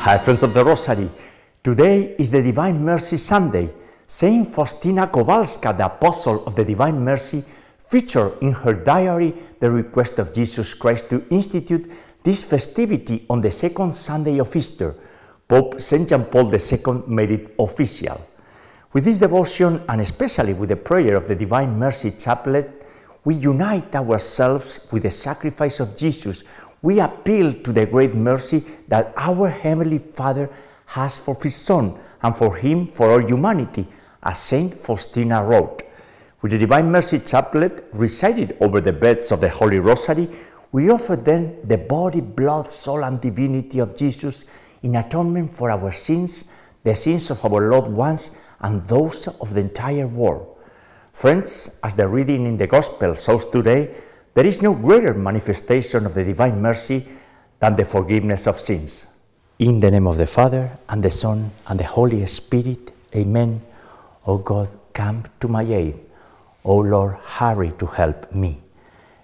Hi, friends of the Rosary. Today is the Divine Mercy Sunday. Saint Faustina Kowalska, the Apostle of the Divine Mercy, featured in her diary the request of Jesus Christ to institute this festivity on the second Sunday of Easter. Pope St. John Paul II made it official. With this devotion, and especially with the prayer of the Divine Mercy Chaplet, we unite ourselves with the sacrifice of Jesus. We appeal to the great mercy that our Heavenly Father has for His Son and for Him for all humanity, as Saint Faustina wrote. With the Divine Mercy Chaplet recited over the beds of the Holy Rosary, we offer then the body, blood, soul, and divinity of Jesus in atonement for our sins, the sins of our loved ones, and those of the entire world. Friends, as the reading in the Gospel shows today, there is no greater manifestation of the divine mercy than the forgiveness of sins. In the name of the Father, and the Son, and the Holy Spirit, Amen. O God, come to my aid. O Lord, hurry to help me.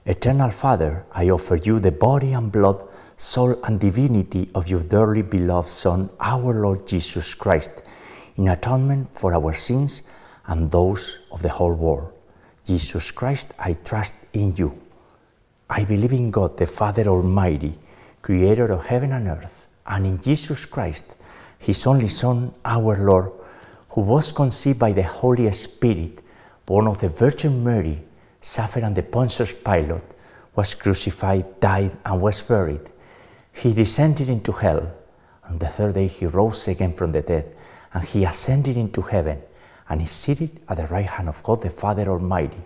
Eternal Father, I offer you the body and blood, soul, and divinity of your dearly beloved Son, our Lord Jesus Christ in atonement for our sins and those of the whole world. Jesus Christ, I trust in you. I believe in God, the Father Almighty, creator of heaven and earth, and in Jesus Christ, his only Son, our Lord, who was conceived by the Holy Spirit, born of the Virgin Mary, suffered under Pontius Pilate, was crucified, died, and was buried. He descended into hell. On the third day, he rose again from the dead and he ascended into heaven and is seated at the right hand of God the Father Almighty.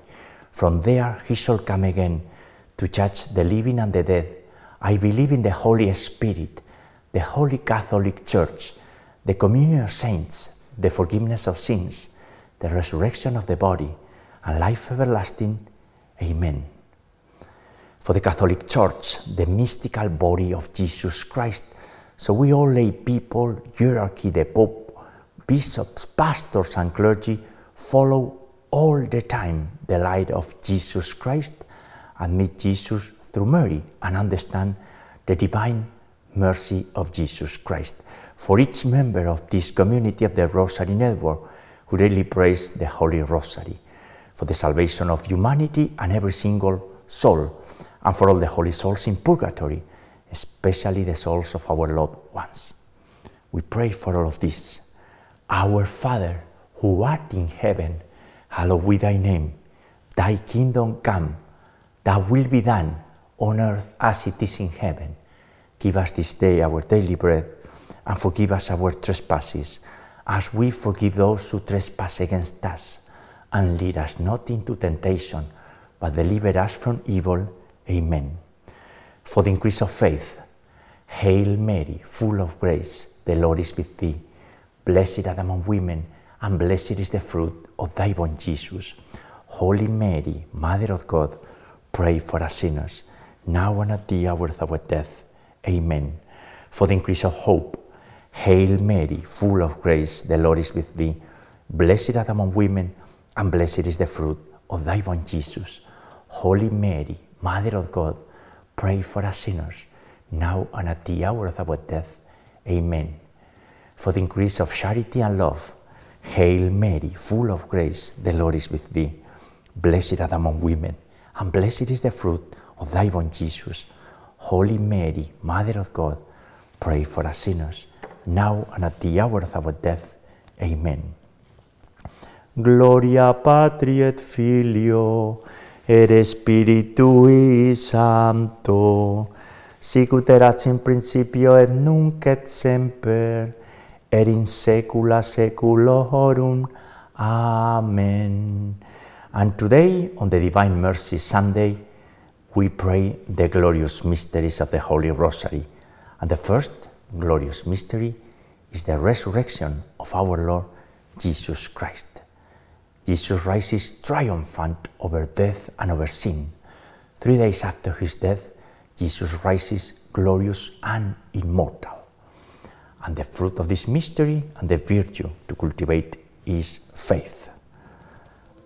From there he shall come again to judge the living and the dead. I believe in the Holy Spirit, the Holy Catholic Church, the communion of saints, the forgiveness of sins, the resurrection of the body, and life everlasting. Amen. For the Catholic Church, the mystical body of Jesus Christ. So we all lay people, hierarchy, the Pope, bishops, pastors, and clergy follow all the time the light of Jesus Christ and meet Jesus through Mary and understand the divine mercy of Jesus Christ. For each member of this community of the Rosary Network who daily prays the Holy Rosary, for the salvation of humanity and every single soul, and for all the holy souls in purgatory, especially the souls of our loved ones. We pray for all of this our Father, who art in heaven, hallowed be thy name. Thy kingdom come, thy will be done on earth as it is in heaven. Give us this day our daily bread, and forgive us our trespasses, as we forgive those who trespass against us. And lead us not into temptation, but deliver us from evil. Amen. For the increase of faith, Hail Mary, full of grace, the Lord is with thee. Blessed art among women, and blessed is the fruit of thy womb, Jesus. Holy Mary, Mother of God, pray for us sinners, now and at the hour of our death. Amen. For the increase of hope, Hail Mary, full of grace, the Lord is with thee. Blessed art among women, and blessed is the fruit of thy womb, Jesus. Holy Mary, Mother of God, pray for us sinners, now and at the hour of our death. Amen for the increase of charity and love. Hail Mary, full of grace, the Lord is with thee. Blessed art among women, and blessed is the fruit of thy womb, Jesus. Holy Mary, Mother of God, pray for us sinners, now and at the hour of our death. Amen. Gloria Patri et Filio et Spiritui Sancto, sicut erat in principio et nunc et semper, et in saecula saeculorum. Amen. And today, on the Divine Mercy Sunday, we pray the glorious mysteries of the Holy Rosary. And the first glorious mystery is the resurrection of our Lord Jesus Christ. Jesus rises triumphant over death and over sin. Three days after his death, Jesus rises glorious and immortal. And the fruit of this mystery and the virtue to cultivate is faith.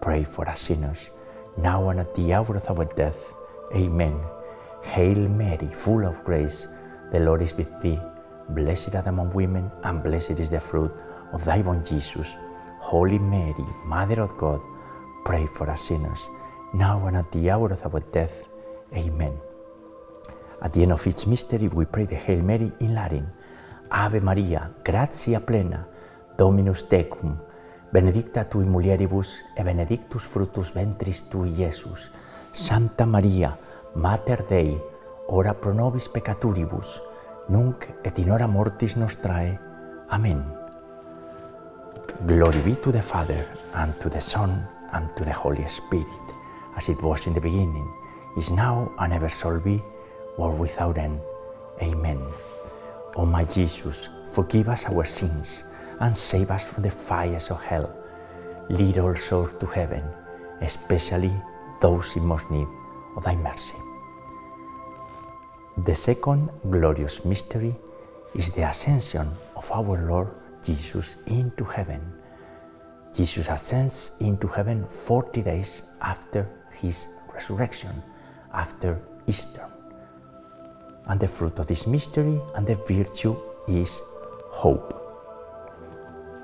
pray for us sinners, now and at the hour of our death. Amen. Hail Mary, full of grace, the Lord is with thee. Blessed art among women, and blessed is the fruit of thy womb, Jesus. Holy Mary, Mother of God, pray for us sinners, now and at the hour of our death. Amen. At the end of each mystery, we pray the Hail Mary in Latin. Ave Maria, gratia plena, Dominus tecum, benedicta tui mulieribus, e benedictus fructus ventris tui, Iesus. Santa Maria, Mater Dei, ora pro nobis peccaturibus, nunc et in hora mortis nostrae. Amen. Glory be to the Father, and to the Son, and to the Holy Spirit, as it was in the beginning, is now, and ever shall be, world without end. Amen. O my Jesus, forgive us our sins, and save us from the fires of hell. Lead all souls to heaven, especially those in most need of thy mercy. The second glorious mystery is the ascension of our Lord Jesus into heaven. Jesus ascends into heaven 40 days after his resurrection, after Easter. And the fruit of this mystery and the virtue is hope.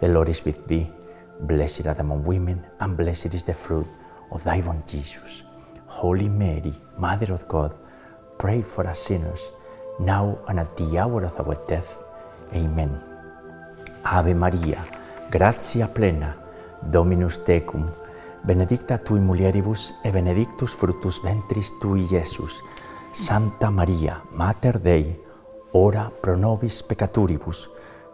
The Lord is with thee. Blessed art among women, and blessed is the fruit of thy womb, Jesus. Holy Mary, Mother of God, pray for us sinners, now and at the hour of our death. Amen. Ave Maria, gratia plena, Dominus tecum, benedicta tui mulieribus e benedictus fructus ventris tui, Iesus. Santa Maria, Mater Dei, ora pro nobis peccaturibus,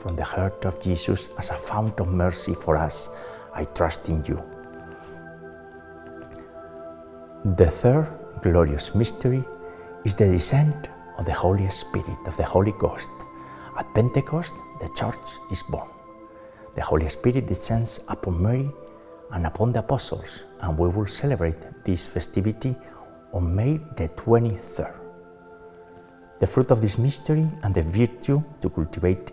from the heart of Jesus as a fount of mercy for us, I trust in you. The third glorious mystery is the descent of the Holy Spirit, of the Holy Ghost. At Pentecost, the Church is born. The Holy Spirit descends upon Mary and upon the apostles, and we will celebrate this festivity on May the 23rd. The fruit of this mystery and the virtue to cultivate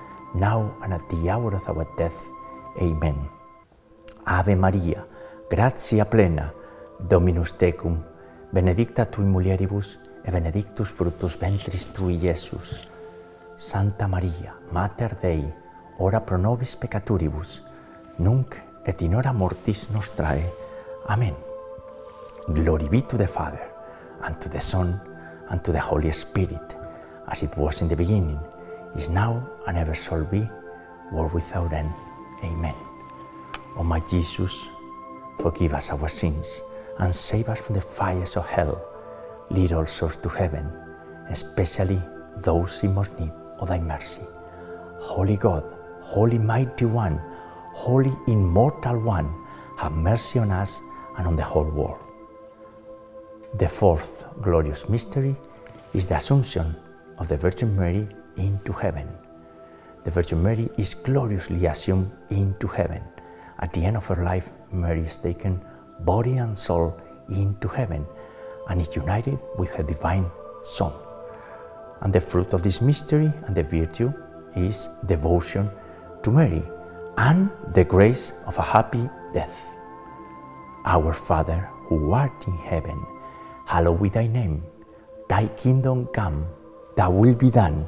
now and at the hour of our death. Amen. Ave Maria, gratia plena, Dominus tecum, benedicta tui mulieribus, et benedictus fructus ventris tui, Iesus. Santa Maria, Mater Dei, ora pro nobis peccaturibus, nunc et in hora mortis nostrae. Amen. Glory be to the Father, and to the Son, and to the Holy Spirit, as it was in the beginning, is now, and ever shall be, world without end. Amen. O my Jesus, forgive us our sins and save us from the fires of hell. Lead all souls to heaven, especially those in most need of thy mercy. Holy God, Holy Mighty One, Holy Immortal One, have mercy on us and on the whole world. The fourth glorious mystery is the Assumption of the Virgin Mary into heaven. The Virgin Mary is gloriously assumed into heaven. At the end of her life, Mary is taken body and soul into heaven and is united with her divine Son. And the fruit of this mystery and the virtue is devotion to Mary and the grace of a happy death. Our Father, who art in heaven, hallowed be thy name. Thy kingdom come, thy will be done,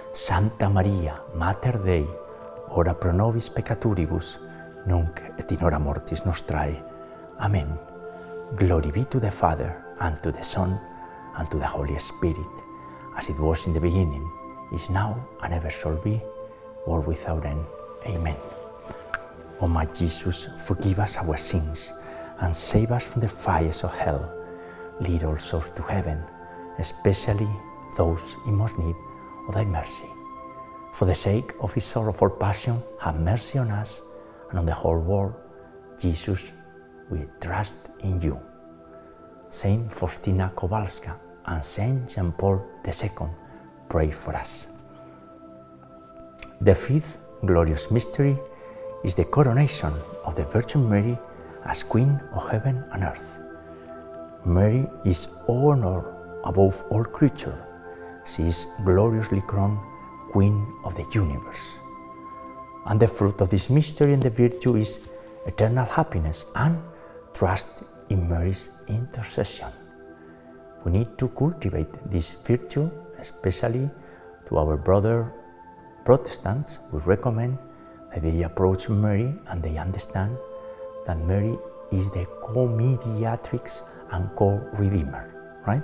Santa Maria, Mater Dei, ora pro nobis peccaturibus, nunc et in hora mortis nostrae. Amen. Glory be to the Father, and to the Son, and to the Holy Spirit, as it was in the beginning, is now, and ever shall be, world without end. Amen. O my Jesus, forgive us our sins, and save us from the fires of hell. Lead all souls to heaven, especially those in most need thy mercy. For the sake of his sorrowful passion, have mercy on us and on the whole world. Jesus, we trust in you. Saint Faustina Kowalska and Saint John Paul II, pray for us. The fifth glorious mystery is the coronation of the Virgin Mary as Queen of heaven and earth. Mary is honored above all creatures. She is gloriously crowned Queen of the universe. And the fruit of this mystery and the virtue is eternal happiness and trust in Mary's intercession. We need to cultivate this virtue, especially to our brother Protestants. We recommend that they approach Mary and they understand that Mary is the co-mediatrix and co-redeemer, right?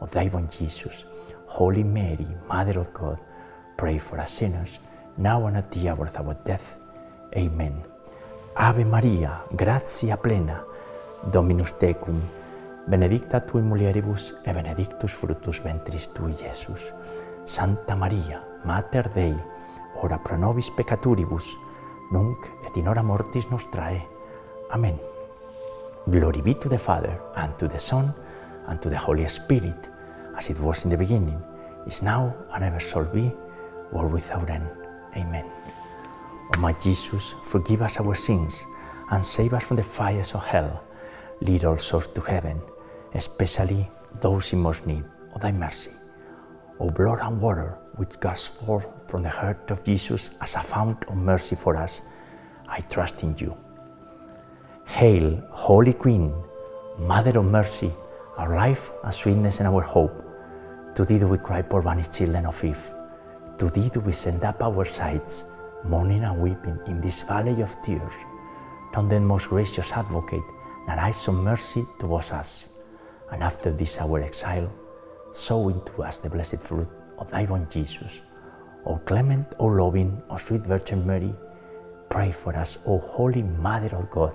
of thy born Jesus. Holy Mary, Mother of God, pray for us sinners, now and at the hour of our death. Amen. Ave Maria, gratia plena, Dominus tecum, benedicta tui mulieribus et benedictus fructus ventris tui, Iesus. Santa Maria, Mater Dei, ora pro nobis peccaturibus, nunc et in hora mortis nostrae. Amen. Glory be to the Father, and to the Son, and to the Holy Spirit, as it was in the beginning, is now, and ever shall be, world without end. Amen. O my Jesus, forgive us our sins, and save us from the fires of hell. Lead all souls to heaven, especially those in most need of thy mercy. O blood and water which gush forth from the heart of Jesus as a fount of mercy for us, I trust in you. Hail, Holy Queen, Mother of Mercy, our life and sweetness and our hope. To thee do we cry, poor banished children of Eve. To thee do we send up our sighs, mourning and weeping in this valley of tears. Turn then, most gracious advocate, that eyes of mercy towards us. And after this our exile, sow into us the blessed fruit of thy born Jesus. O clement, O loving, O sweet Virgin Mary, pray for us, O Holy Mother of God,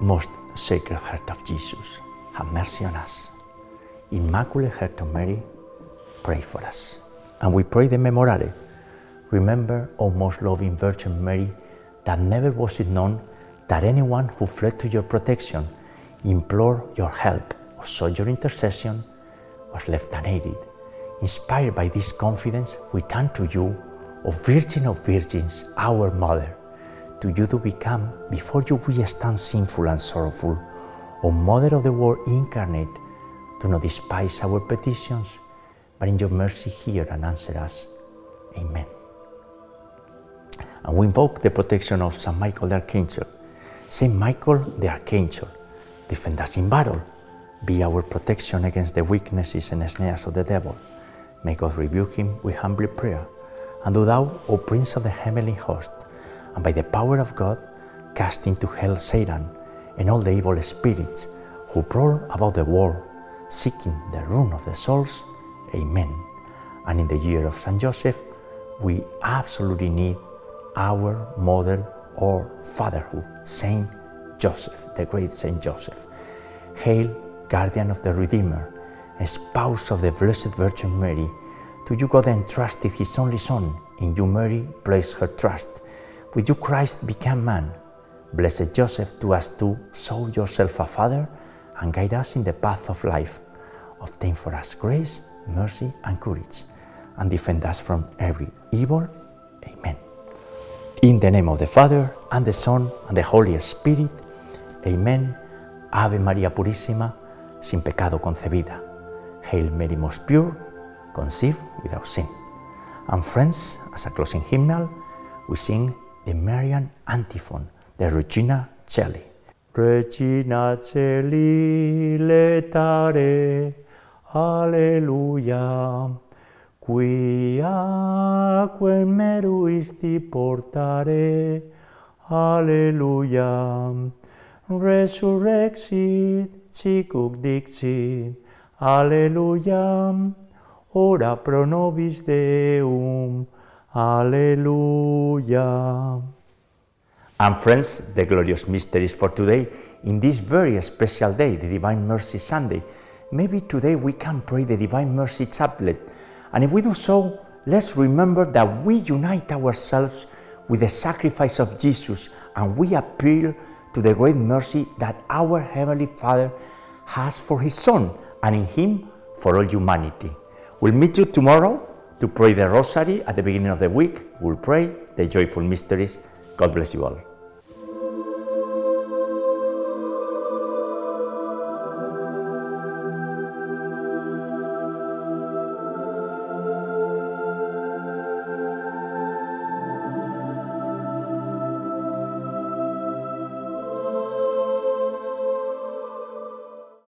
Most Sacred Heart of Jesus, have mercy on us. Immaculate Heart of Mary, pray for us. And we pray the Memorare. Remember, O most loving Virgin Mary, that never was it known that anyone who fled to your protection, implored your help, or sought your intercession, was left unaided. Inspired by this confidence, we turn to you, O Virgin of Virgins, our Mother. To you to become, before you we stand sinful and sorrowful. O Mother of the Word incarnate, do not despise our petitions, but in your mercy hear and answer us. Amen. And we invoke the protection of St. Michael the Archangel. Saint Michael the Archangel, defend us in battle. Be our protection against the weaknesses and snares of the devil. May God rebuke him, we humbly pray. And do thou, O Prince of the heavenly host, and by the power of God, cast into hell Satan and all the evil spirits who prowl about the world, seeking the ruin of the souls. Amen. And in the year of Saint Joseph, we absolutely need our mother or fatherhood, Saint Joseph, the great Saint Joseph. Hail, guardian of the Redeemer, spouse of the Blessed Virgin Mary, to you God entrusted his only Son, in you Mary placed her trust. With you Christ became man. Blessed Joseph, to us too, show yourself a father and guide us in the path of life. Obtain for us grace, mercy, and courage, and defend us from every evil. Amen. In the name of the Father, and the Son, and the Holy Spirit. Amen. Ave María Purísima, sin pecado concebida. Hail Mary, most pure, conceived without sin. And friends, as a closing hymnal, we sing the Marian antiphon, the Regina Celi. Regina Celi letare, alleluia, qui aquae meruisti portare, alleluia, resurrexit, sicuc dixit, alleluia, ora pro nobis Deum, Alleluia. And friends, the glorious mysteries for today, in this very special day, the Divine Mercy Sunday, maybe today we can pray the Divine Mercy Chaplet. And if we do so, let's remember that we unite ourselves with the sacrifice of Jesus and we appeal to the great mercy that our Heavenly Father has for His Son and in Him for all humanity. We'll meet you tomorrow to pray the Rosary at the beginning of the week. We'll pray the joyful mysteries. God bless you all.